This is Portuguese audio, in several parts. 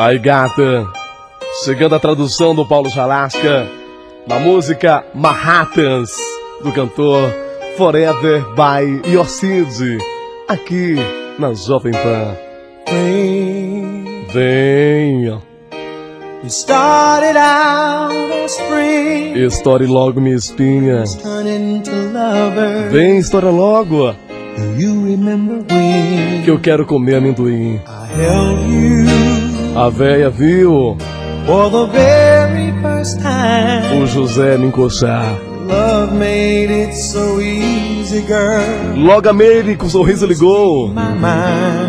Aí, gata, chegando a tradução do Paulo Jalasca na música Manhattans, do cantor Forever by Yorcid, aqui na Jovem Pan. Vem, vem. started out as friends, Estoure logo, minha espinha. Vem, estoura logo, Do you remember when que eu quero comer amendoim. I held you A véia viu for the very first time? o José me encoxar. Love made it so easy, girl. Logo a Mary com um sorriso ligou.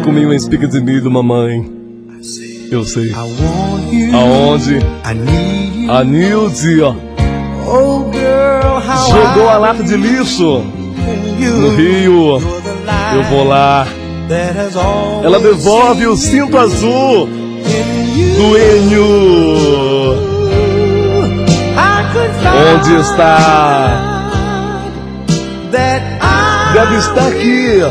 Comi uma espiga de milho, mamãe. Eu sei. You. Aonde? A Nilde, ó, Oh, girl, how jogou I a lata de lixo you. no rio. Eu vou lá. Ela devolve o cinto azul. Do Enio. Onde está? Deve estar aqui.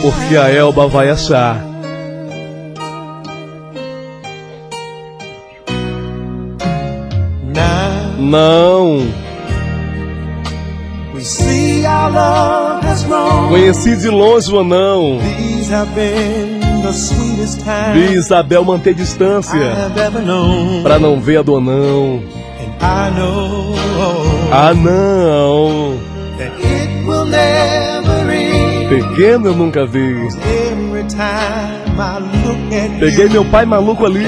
Porque a Elba vai achar. Não. Conheci de longe o anão. These have been the sweetest Vi times Isabel manter I distância pra não ver a do anão. Ah, não. Pequeno eu nunca vi. Peguei meu pai maluco ali,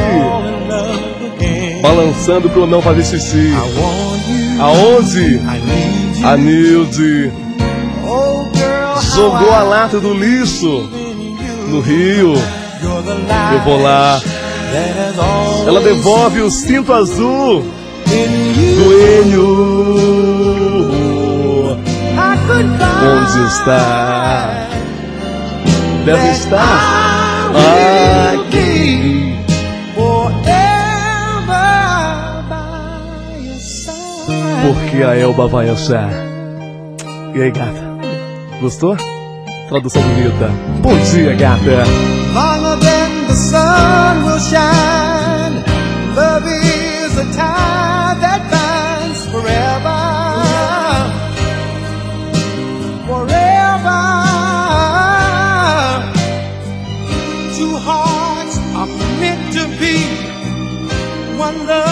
balançando pro não fazer xixi. Need you. A Nilde jogou a lata do lixo no rio. Eu vou lá. Ela devolve o cinto azul do Enio. Onde está? Deve estar aqui. Porque a Elba vai achar. E aí, gata? Gostou? Tradução bonita. Bom dia, gata. Longer than the sun will shine. Love is a tie that binds forever. Forever. Two hearts are meant to be. One love